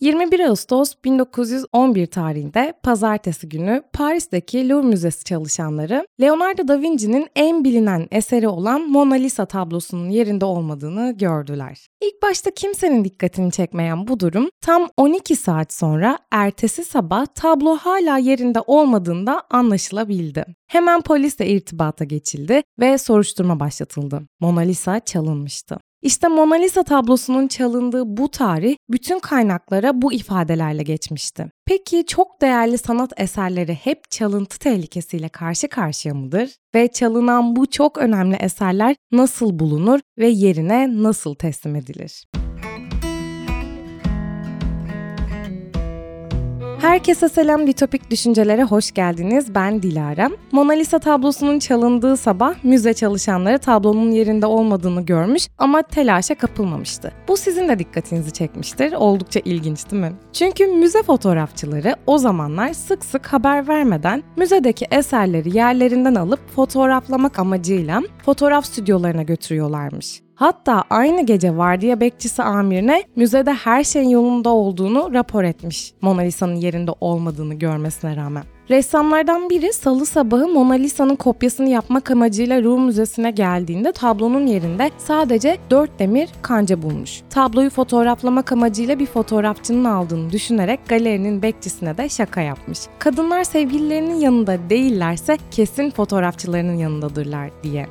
21 Ağustos 1911 tarihinde pazartesi günü Paris'teki Louvre Müzesi çalışanları Leonardo da Vinci'nin en bilinen eseri olan Mona Lisa tablosunun yerinde olmadığını gördüler. İlk başta kimsenin dikkatini çekmeyen bu durum tam 12 saat sonra ertesi sabah tablo hala yerinde olmadığında anlaşılabildi. Hemen polisle irtibata geçildi ve soruşturma başlatıldı. Mona Lisa çalınmıştı. İşte Mona Lisa tablosunun çalındığı bu tarih bütün kaynaklara bu ifadelerle geçmişti. Peki çok değerli sanat eserleri hep çalıntı tehlikesiyle karşı karşıya mıdır? Ve çalınan bu çok önemli eserler nasıl bulunur ve yerine nasıl teslim edilir? Herkese selam Ditopik Düşüncelere hoş geldiniz. Ben Dilara. Mona Lisa tablosunun çalındığı sabah müze çalışanları tablonun yerinde olmadığını görmüş ama telaşa kapılmamıştı. Bu sizin de dikkatinizi çekmiştir. Oldukça ilginç değil mi? Çünkü müze fotoğrafçıları o zamanlar sık sık haber vermeden müzedeki eserleri yerlerinden alıp fotoğraflamak amacıyla fotoğraf stüdyolarına götürüyorlarmış. Hatta aynı gece vardiya bekçisi amirine müzede her şeyin yolunda olduğunu rapor etmiş Mona Lisa'nın yerinde olmadığını görmesine rağmen. Ressamlardan biri salı sabahı Mona Lisa'nın kopyasını yapmak amacıyla Louvre Müzesi'ne geldiğinde tablonun yerinde sadece 4 demir kanca bulmuş. Tabloyu fotoğraflamak amacıyla bir fotoğrafçının aldığını düşünerek galerinin bekçisine de şaka yapmış. Kadınlar sevgililerinin yanında değillerse kesin fotoğrafçılarının yanındadırlar diye.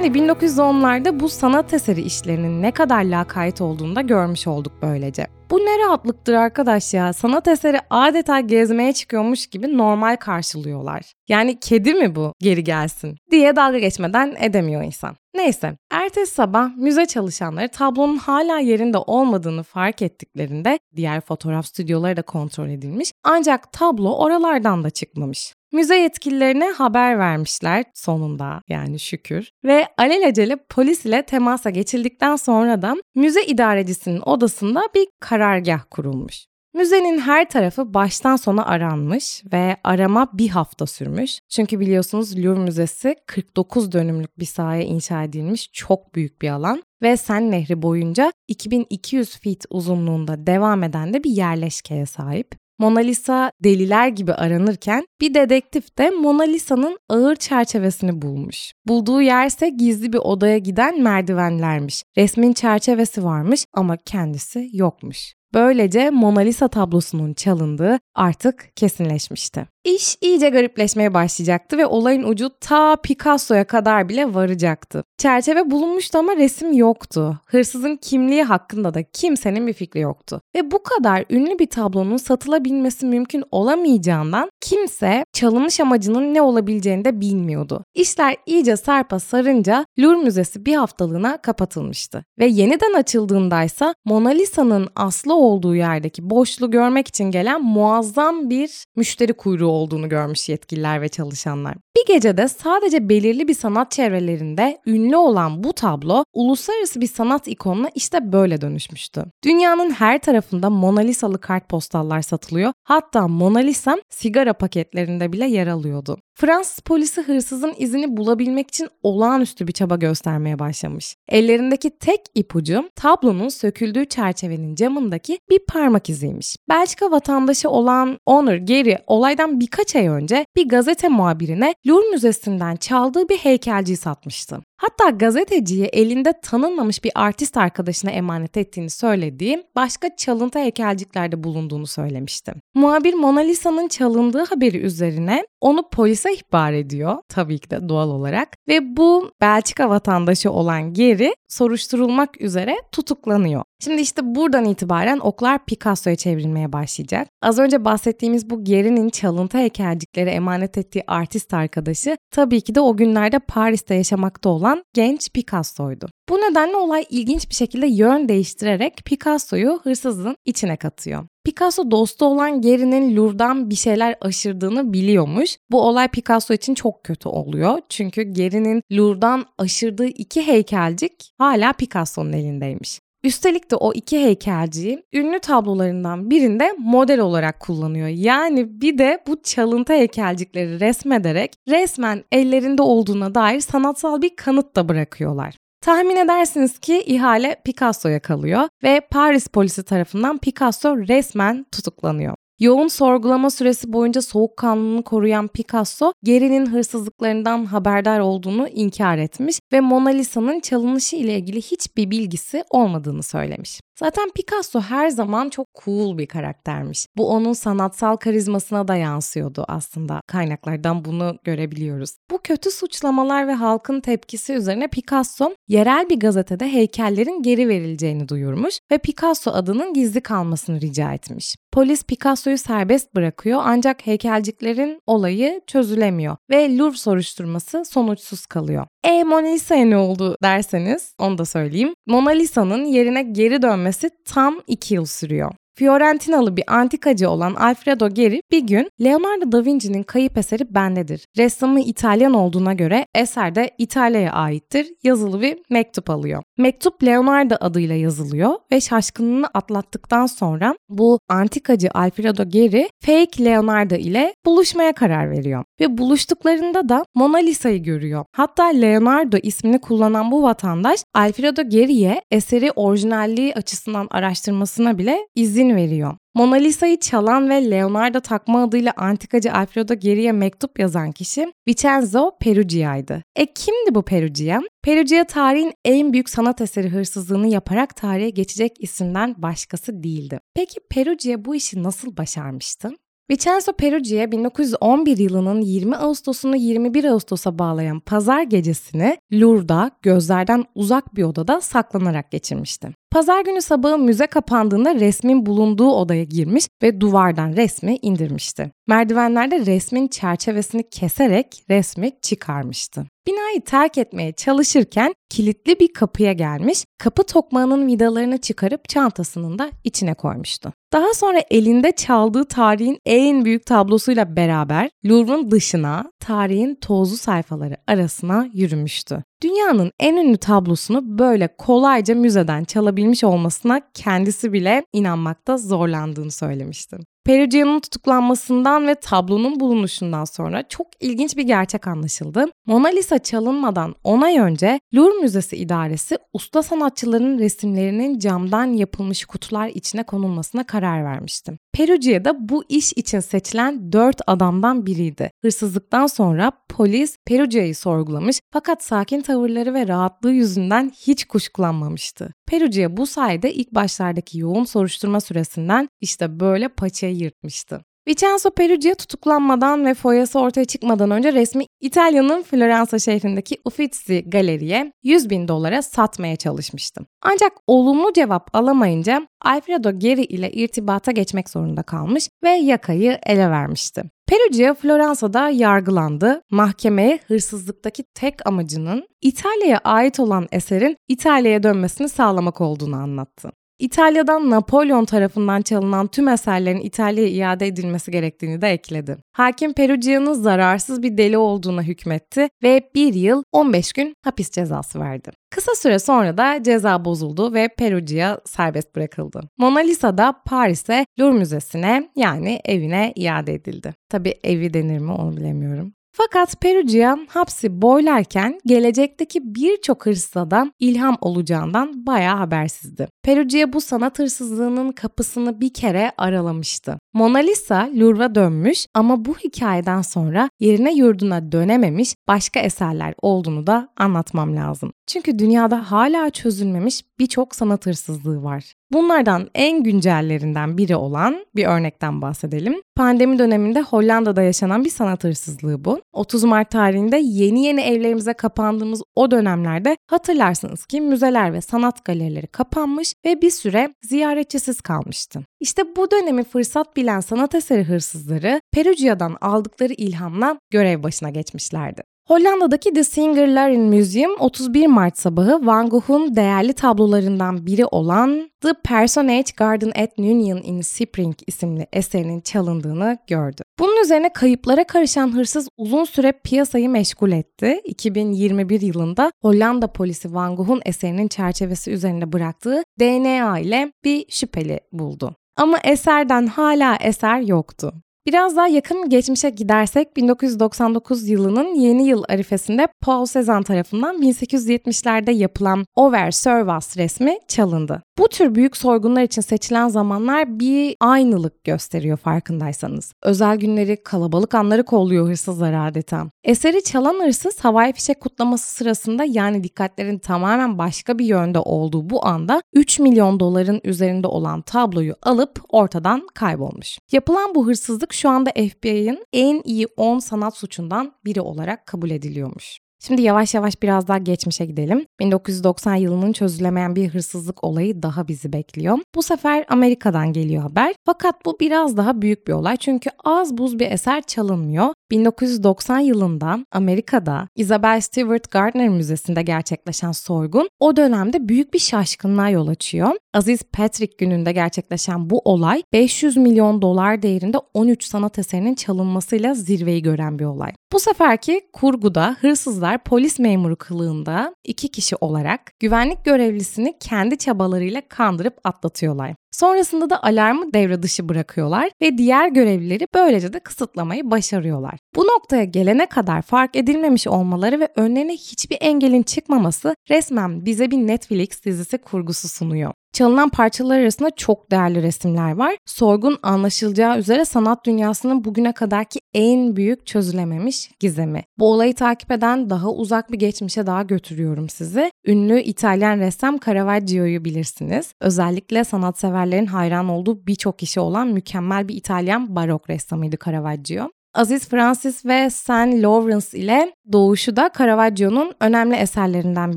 Yani 1910'larda bu sanat eseri işlerinin ne kadar lakayt olduğunu da görmüş olduk böylece. Bu ne rahatlıktır arkadaş ya. Sanat eseri adeta gezmeye çıkıyormuş gibi normal karşılıyorlar. Yani kedi mi bu geri gelsin diye dalga geçmeden edemiyor insan. Neyse, ertesi sabah müze çalışanları tablonun hala yerinde olmadığını fark ettiklerinde diğer fotoğraf stüdyoları da kontrol edilmiş ancak tablo oralardan da çıkmamış. Müze yetkililerine haber vermişler sonunda yani şükür ve alelacele polis ile temasa geçildikten sonra da müze idarecisinin odasında bir karargah kurulmuş. Müzenin her tarafı baştan sona aranmış ve arama bir hafta sürmüş. Çünkü biliyorsunuz Louvre Müzesi 49 dönümlük bir sahaya inşa edilmiş çok büyük bir alan ve Sen Nehri boyunca 2200 feet uzunluğunda devam eden de bir yerleşkeye sahip. Mona Lisa deliler gibi aranırken bir dedektif de Mona Lisa'nın ağır çerçevesini bulmuş. Bulduğu yerse gizli bir odaya giden merdivenlermiş. Resmin çerçevesi varmış ama kendisi yokmuş. Böylece Mona Lisa tablosunun çalındığı artık kesinleşmişti. İş iyice garipleşmeye başlayacaktı ve olayın ucu ta Picasso'ya kadar bile varacaktı. Çerçeve bulunmuştu ama resim yoktu. Hırsızın kimliği hakkında da kimsenin bir fikri yoktu. Ve bu kadar ünlü bir tablonun satılabilmesi mümkün olamayacağından kimse çalınış amacının ne olabileceğini de bilmiyordu. İşler iyice sarpa sarınca Louvre Müzesi bir haftalığına kapatılmıştı. Ve yeniden açıldığındaysa Mona Lisa'nın aslı olduğu yerdeki boşluğu görmek için gelen muazzam bir müşteri kuyruğu olduğunu görmüş yetkililer ve çalışanlar. Bir gecede sadece belirli bir sanat çevrelerinde ünlü olan bu tablo uluslararası bir sanat ikonuna işte böyle dönüşmüştü. Dünyanın her tarafında Mona Lisa'lı kartpostallar satılıyor. Hatta Mona Lisa sigara paketlerinde bile yer alıyordu. Fransız polisi hırsızın izini bulabilmek için olağanüstü bir çaba göstermeye başlamış. Ellerindeki tek ipucu tablonun söküldüğü çerçevenin camındaki bir parmak iziymiş. Belçika vatandaşı olan Honor Gary olaydan birkaç ay önce bir gazete muhabirine Louvre Müzesi'nden çaldığı bir heykelciyi satmıştı. Hatta gazeteciye elinde tanınmamış bir artist arkadaşına emanet ettiğini söylediği başka çalıntı heykelciklerde bulunduğunu söylemişti. Muhabir Mona Lisa'nın çalındığı haberi üzerine onu polise ihbar ediyor tabii ki de doğal olarak ve bu Belçika vatandaşı olan Geri soruşturulmak üzere tutuklanıyor. Şimdi işte buradan itibaren oklar Picasso'ya çevrilmeye başlayacak. Az önce bahsettiğimiz bu Geri'nin çalıntı heykelcikleri emanet ettiği artist arkadaşı tabii ki de o günlerde Paris'te yaşamakta olan genç Picasso'ydu. Bu nedenle olay ilginç bir şekilde yön değiştirerek Picasso'yu hırsızın içine katıyor. Picasso dostu olan Gary'nin Louvre'dan bir şeyler aşırdığını biliyormuş. Bu olay Picasso için çok kötü oluyor. Çünkü Gary'nin Louvre'dan aşırdığı iki heykelcik hala Picasso'nun elindeymiş. Üstelik de o iki heykelciyi ünlü tablolarından birinde model olarak kullanıyor. Yani bir de bu çalıntı heykelcikleri resmederek resmen ellerinde olduğuna dair sanatsal bir kanıt da bırakıyorlar. Tahmin edersiniz ki ihale Picasso'ya kalıyor ve Paris polisi tarafından Picasso resmen tutuklanıyor. Yoğun sorgulama süresi boyunca soğukkanlılığını koruyan Picasso, Geri'nin hırsızlıklarından haberdar olduğunu inkar etmiş ve Mona Lisa'nın çalınışı ile ilgili hiçbir bilgisi olmadığını söylemiş. Zaten Picasso her zaman çok cool bir karaktermiş. Bu onun sanatsal karizmasına da yansıyordu aslında. Kaynaklardan bunu görebiliyoruz. Bu kötü suçlamalar ve halkın tepkisi üzerine Picasso yerel bir gazetede heykellerin geri verileceğini duyurmuş ve Picasso adının gizli kalmasını rica etmiş. Polis Picasso'yu serbest bırakıyor ancak heykelciklerin olayı çözülemiyor ve Louvre soruşturması sonuçsuz kalıyor. E Mona Lisa'ya ne oldu derseniz onu da söyleyeyim. Mona Lisa'nın yerine geri dönmesi tam 2 yıl sürüyor. Fiorentinalı bir antikacı olan Alfredo Geri bir gün Leonardo da Vinci'nin kayıp eseri bendedir. Ressamı İtalyan olduğuna göre eser de İtalya'ya aittir yazılı bir mektup alıyor. Mektup Leonardo adıyla yazılıyor ve şaşkınlığını atlattıktan sonra bu antikacı Alfredo Geri fake Leonardo ile buluşmaya karar veriyor. Ve buluştuklarında da Mona Lisa'yı görüyor. Hatta Leonardo ismini kullanan bu vatandaş Alfredo Geri'ye eseri orijinalliği açısından araştırmasına bile izin veriyor. Mona Lisa'yı çalan ve Leonardo takma adıyla antikacı Alfredo Geri'ye mektup yazan kişi Vincenzo Perugia'ydı. E kimdi bu Perugia? Perugia tarihin en büyük sanat eseri hırsızlığını yaparak tarihe geçecek isimden başkası değildi. Peki Perugia bu işi nasıl başarmıştı? Vincenzo Perugia 1911 yılının 20 Ağustos'unu 21 Ağustos'a bağlayan pazar gecesini Louvre'da gözlerden uzak bir odada saklanarak geçirmişti. Pazar günü sabahı müze kapandığında resmin bulunduğu odaya girmiş ve duvardan resmi indirmişti. Merdivenlerde resmin çerçevesini keserek resmi çıkarmıştı. Binayı terk etmeye çalışırken kilitli bir kapıya gelmiş, kapı tokmağının vidalarını çıkarıp çantasının da içine koymuştu. Daha sonra elinde çaldığı tarihin en büyük tablosuyla beraber Louvre'un dışına, tarihin tozlu sayfaları arasına yürümüştü. Dünyanın en ünlü tablosunu böyle kolayca müzeden çalabilmiş olmasına kendisi bile inanmakta zorlandığını söylemişti. Perugia'nın tutuklanmasından ve tablonun bulunuşundan sonra çok ilginç bir gerçek anlaşıldı. Mona Lisa çalınmadan 10 ay önce Louvre Müzesi İdaresi usta sanatçıların resimlerinin camdan yapılmış kutular içine konulmasına karar vermişti. Perugia da bu iş için seçilen 4 adamdan biriydi. Hırsızlıktan sonra polis Perugia'yı sorgulamış fakat sakin tavırları ve rahatlığı yüzünden hiç kuşkulanmamıştı. Perugia bu sayede ilk başlardaki yoğun soruşturma süresinden işte böyle paçayı yırtmıştı. Vincenzo Perugia tutuklanmadan ve foyası ortaya çıkmadan önce resmi İtalya'nın Floransa şehrindeki Uffizi galeriye 100 bin dolara satmaya çalışmıştı. Ancak olumlu cevap alamayınca Alfredo Geri ile irtibata geçmek zorunda kalmış ve yakayı ele vermişti. Perugia Floransa'da yargılandı. Mahkemeye hırsızlıktaki tek amacının İtalya'ya ait olan eserin İtalya'ya dönmesini sağlamak olduğunu anlattı. İtalya'dan Napolyon tarafından çalınan tüm eserlerin İtalya'ya iade edilmesi gerektiğini de ekledi. Hakim Perugia'nın zararsız bir deli olduğuna hükmetti ve 1 yıl 15 gün hapis cezası verdi. Kısa süre sonra da ceza bozuldu ve Perugia serbest bırakıldı. Mona Lisa da Paris'e Louvre Müzesi'ne yani evine iade edildi. Tabi evi denir mi onu bilemiyorum. Fakat Perugia hapsi boylarken gelecekteki birçok hırsıza ilham olacağından bayağı habersizdi. Perugia bu sanat hırsızlığının kapısını bir kere aralamıştı. Mona Lisa Louvre'a dönmüş ama bu hikayeden sonra yerine yurduna dönememiş başka eserler olduğunu da anlatmam lazım. Çünkü dünyada hala çözülmemiş birçok sanat hırsızlığı var. Bunlardan en güncellerinden biri olan bir örnekten bahsedelim. Pandemi döneminde Hollanda'da yaşanan bir sanat hırsızlığı bu. 30 Mart tarihinde yeni yeni evlerimize kapandığımız o dönemlerde hatırlarsınız ki müzeler ve sanat galerileri kapanmış ve bir süre ziyaretçisiz kalmıştı. İşte bu dönemi fırsat bilen sanat eseri hırsızları Perugia'dan aldıkları ilhamla görev başına geçmişlerdi. Hollanda'daki The Singer-Larin Museum 31 Mart sabahı Van Gogh'un değerli tablolarından biri olan The Personage Garden at Nunion in Spring isimli eserinin çalındığını gördü. Bunun üzerine kayıplara karışan hırsız uzun süre piyasayı meşgul etti. 2021 yılında Hollanda polisi Van Gogh'un eserinin çerçevesi üzerinde bıraktığı DNA ile bir şüpheli buldu. Ama eserden hala eser yoktu. Biraz daha yakın geçmişe gidersek 1999 yılının yeni yıl arifesinde Paul Cézanne tarafından 1870'lerde yapılan Over Servas resmi çalındı. Bu tür büyük soygunlar için seçilen zamanlar bir aynılık gösteriyor farkındaysanız. Özel günleri, kalabalık anları kolluyor hırsızlar adeta. Eseri çalan hırsız havai fişek kutlaması sırasında yani dikkatlerin tamamen başka bir yönde olduğu bu anda 3 milyon doların üzerinde olan tabloyu alıp ortadan kaybolmuş. Yapılan bu hırsızlık şu anda FBI'ın en iyi 10 sanat suçundan biri olarak kabul ediliyormuş. Şimdi yavaş yavaş biraz daha geçmişe gidelim. 1990 yılının çözülemeyen bir hırsızlık olayı daha bizi bekliyor. Bu sefer Amerika'dan geliyor haber. Fakat bu biraz daha büyük bir olay çünkü az buz bir eser çalınmıyor. 1990 yılında Amerika'da Isabel Stewart Gardner Müzesi'nde gerçekleşen soygun o dönemde büyük bir şaşkınlığa yol açıyor. Aziz Patrick gününde gerçekleşen bu olay 500 milyon dolar değerinde 13 sanat eserinin çalınmasıyla zirveyi gören bir olay. Bu seferki kurguda hırsızlar polis memuru kılığında iki kişi olarak güvenlik görevlisini kendi çabalarıyla kandırıp atlatıyorlar. Sonrasında da alarmı devre dışı bırakıyorlar ve diğer görevlileri böylece de kısıtlamayı başarıyorlar. Bu noktaya gelene kadar fark edilmemiş olmaları ve önlerine hiçbir engelin çıkmaması resmen bize bir Netflix dizisi kurgusu sunuyor. Çalınan parçalar arasında çok değerli resimler var. Soygun anlaşılacağı üzere sanat dünyasının bugüne kadarki en büyük çözülememiş gizemi. Bu olayı takip eden daha uzak bir geçmişe daha götürüyorum sizi. Ünlü İtalyan ressam Caravaggio'yu bilirsiniz. Özellikle sanatseverlerin hayran olduğu birçok kişi olan mükemmel bir İtalyan barok ressamıydı Caravaggio. Aziz Francis ve Saint Lawrence ile doğuşu da Caravaggio'nun önemli eserlerinden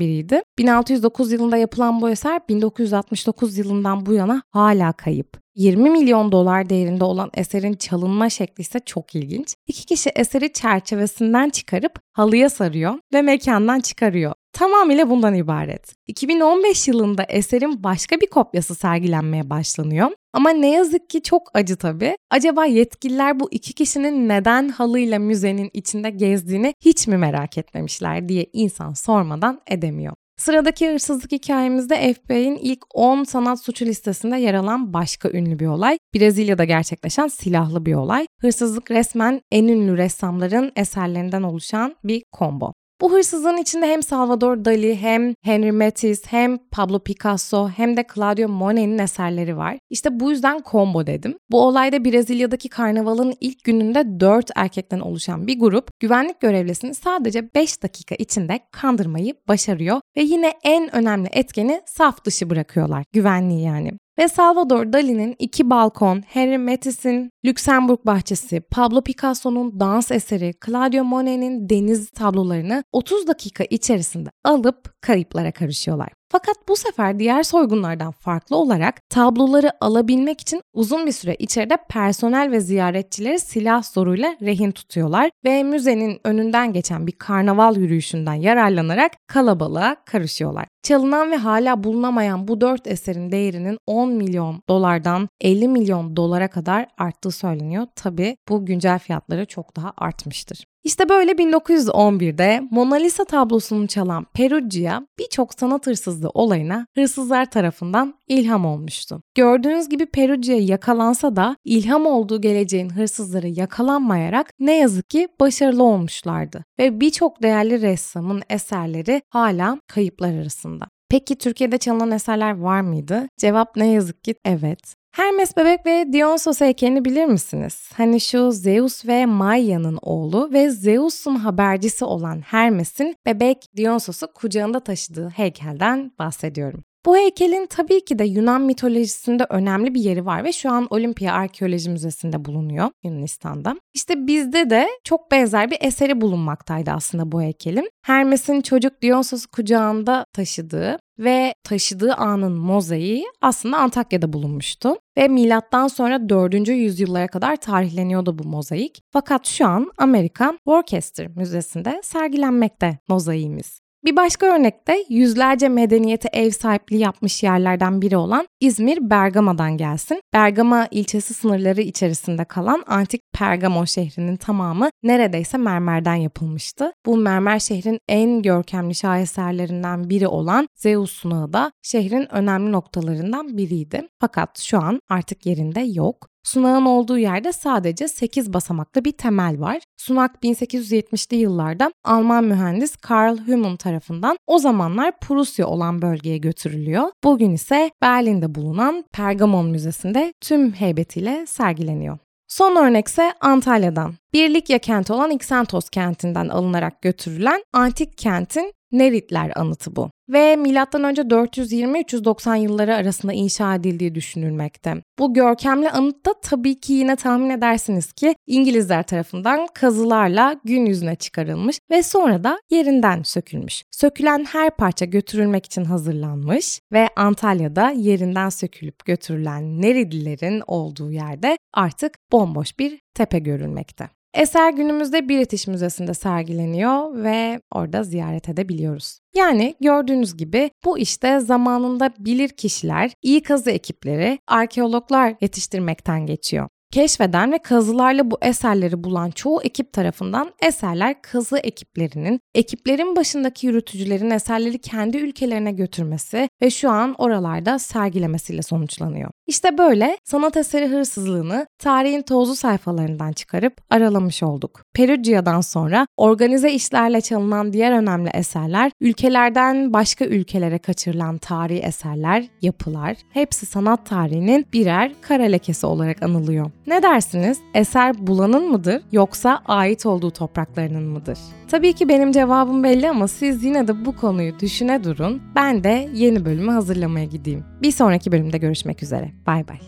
biriydi. 1609 yılında yapılan bu eser 1969 yılından bu yana hala kayıp. 20 milyon dolar değerinde olan eserin çalınma şekli ise çok ilginç. İki kişi eseri çerçevesinden çıkarıp halıya sarıyor ve mekandan çıkarıyor. Tamamıyla bundan ibaret. 2015 yılında eserin başka bir kopyası sergilenmeye başlanıyor. Ama ne yazık ki çok acı tabii. Acaba yetkililer bu iki kişinin neden halıyla müzenin içinde gezdiğini hiç mi merak etmemişler diye insan sormadan edemiyor. Sıradaki hırsızlık hikayemizde FBI'nin ilk 10 sanat suçu listesinde yer alan başka ünlü bir olay. Brezilya'da gerçekleşen silahlı bir olay. Hırsızlık resmen en ünlü ressamların eserlerinden oluşan bir combo. Bu hırsızlığın içinde hem Salvador Dali hem Henry Matisse hem Pablo Picasso hem de Claudio Monet'in eserleri var. İşte bu yüzden combo dedim. Bu olayda Brezilya'daki karnavalın ilk gününde 4 erkekten oluşan bir grup güvenlik görevlisini sadece 5 dakika içinde kandırmayı başarıyor ve yine en önemli etkeni saf dışı bırakıyorlar. Güvenliği yani ve Salvador Dali'nin iki balkon, Henry Matisse'in Lüksemburg bahçesi, Pablo Picasso'nun dans eseri, Claudio Monet'in deniz tablolarını 30 dakika içerisinde alıp kayıplara karışıyorlar. Fakat bu sefer diğer soygunlardan farklı olarak tabloları alabilmek için uzun bir süre içeride personel ve ziyaretçileri silah zoruyla rehin tutuyorlar ve müzenin önünden geçen bir karnaval yürüyüşünden yararlanarak kalabalığa karışıyorlar. Çalınan ve hala bulunamayan bu dört eserin değerinin 10 milyon dolardan 50 milyon dolara kadar arttığı söyleniyor. Tabi bu güncel fiyatları çok daha artmıştır. İşte böyle 1911'de Mona Lisa tablosunu çalan Perugia birçok sanat hırsızlığı olayına hırsızlar tarafından ilham olmuştu. Gördüğünüz gibi Perugia yakalansa da ilham olduğu geleceğin hırsızları yakalanmayarak ne yazık ki başarılı olmuşlardı ve birçok değerli ressamın eserleri hala kayıplar arasında. Peki Türkiye'de çalınan eserler var mıydı? Cevap ne yazık ki evet. Hermes bebek ve Dionysos heykelini bilir misiniz? Hani şu Zeus ve Maia'nın oğlu ve Zeus'un habercisi olan Hermes'in bebek Dionysos'u kucağında taşıdığı heykelden bahsediyorum. Bu heykelin tabii ki de Yunan mitolojisinde önemli bir yeri var ve şu an Olimpiya Arkeoloji Müzesi'nde bulunuyor Yunanistan'da. İşte bizde de çok benzer bir eseri bulunmaktaydı aslında bu heykelin. Hermes'in çocuk Dionysos'u kucağında taşıdığı ve taşıdığı anın mozaiği aslında Antakya'da bulunmuştu. Ve milattan sonra 4. yüzyıllara kadar tarihleniyordu bu mozaik. Fakat şu an Amerikan Worcester Müzesi'nde sergilenmekte mozaiğimiz. Bir başka örnekte yüzlerce medeniyete ev sahipliği yapmış yerlerden biri olan İzmir Bergama'dan gelsin. Bergama ilçesi sınırları içerisinde kalan antik Pergamo şehrinin tamamı neredeyse mermerden yapılmıştı. Bu mermer şehrin en görkemli şaheserlerinden biri olan Zeus sunağı da şehrin önemli noktalarından biriydi. Fakat şu an artık yerinde yok. Sunağın olduğu yerde sadece 8 basamaklı bir temel var. Sunak 1870'li yıllarda Alman mühendis Karl Hummel tarafından o zamanlar Prusya olan bölgeye götürülüyor. Bugün ise Berlin'de bulunan Pergamon Müzesi'nde tüm heybetiyle sergileniyor. Son örnekse Antalya'dan. Bir Likya kenti olan Xentos kentinden alınarak götürülen antik kentin Neritler anıtı bu ve M.Ö. 420-390 yılları arasında inşa edildiği düşünülmekte. Bu görkemli anıt da tabii ki yine tahmin edersiniz ki İngilizler tarafından kazılarla gün yüzüne çıkarılmış ve sonra da yerinden sökülmüş. Sökülen her parça götürülmek için hazırlanmış ve Antalya'da yerinden sökülüp götürülen Neridlilerin olduğu yerde artık bomboş bir tepe görülmekte. Eser günümüzde British Müzesi'nde sergileniyor ve orada ziyaret edebiliyoruz. Yani gördüğünüz gibi bu işte zamanında bilir kişiler, iyi kazı ekipleri, arkeologlar yetiştirmekten geçiyor. Keşfeden ve kazılarla bu eserleri bulan çoğu ekip tarafından eserler kazı ekiplerinin, ekiplerin başındaki yürütücülerin eserleri kendi ülkelerine götürmesi ve şu an oralarda sergilemesiyle sonuçlanıyor. İşte böyle sanat eseri hırsızlığını tarihin tozlu sayfalarından çıkarıp aralamış olduk. Perugia'dan sonra organize işlerle çalınan diğer önemli eserler, ülkelerden başka ülkelere kaçırılan tarihi eserler, yapılar, hepsi sanat tarihinin birer kara lekesi olarak anılıyor. Ne dersiniz? Eser bulanın mıdır yoksa ait olduğu topraklarının mıdır? Tabii ki benim cevabım belli ama siz yine de bu konuyu düşüne durun. Ben de yeni bölümü hazırlamaya gideyim. Bir sonraki bölümde görüşmek üzere. Bay bay.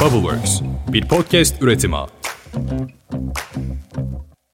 Bubbleworks, bir podcast üretimi.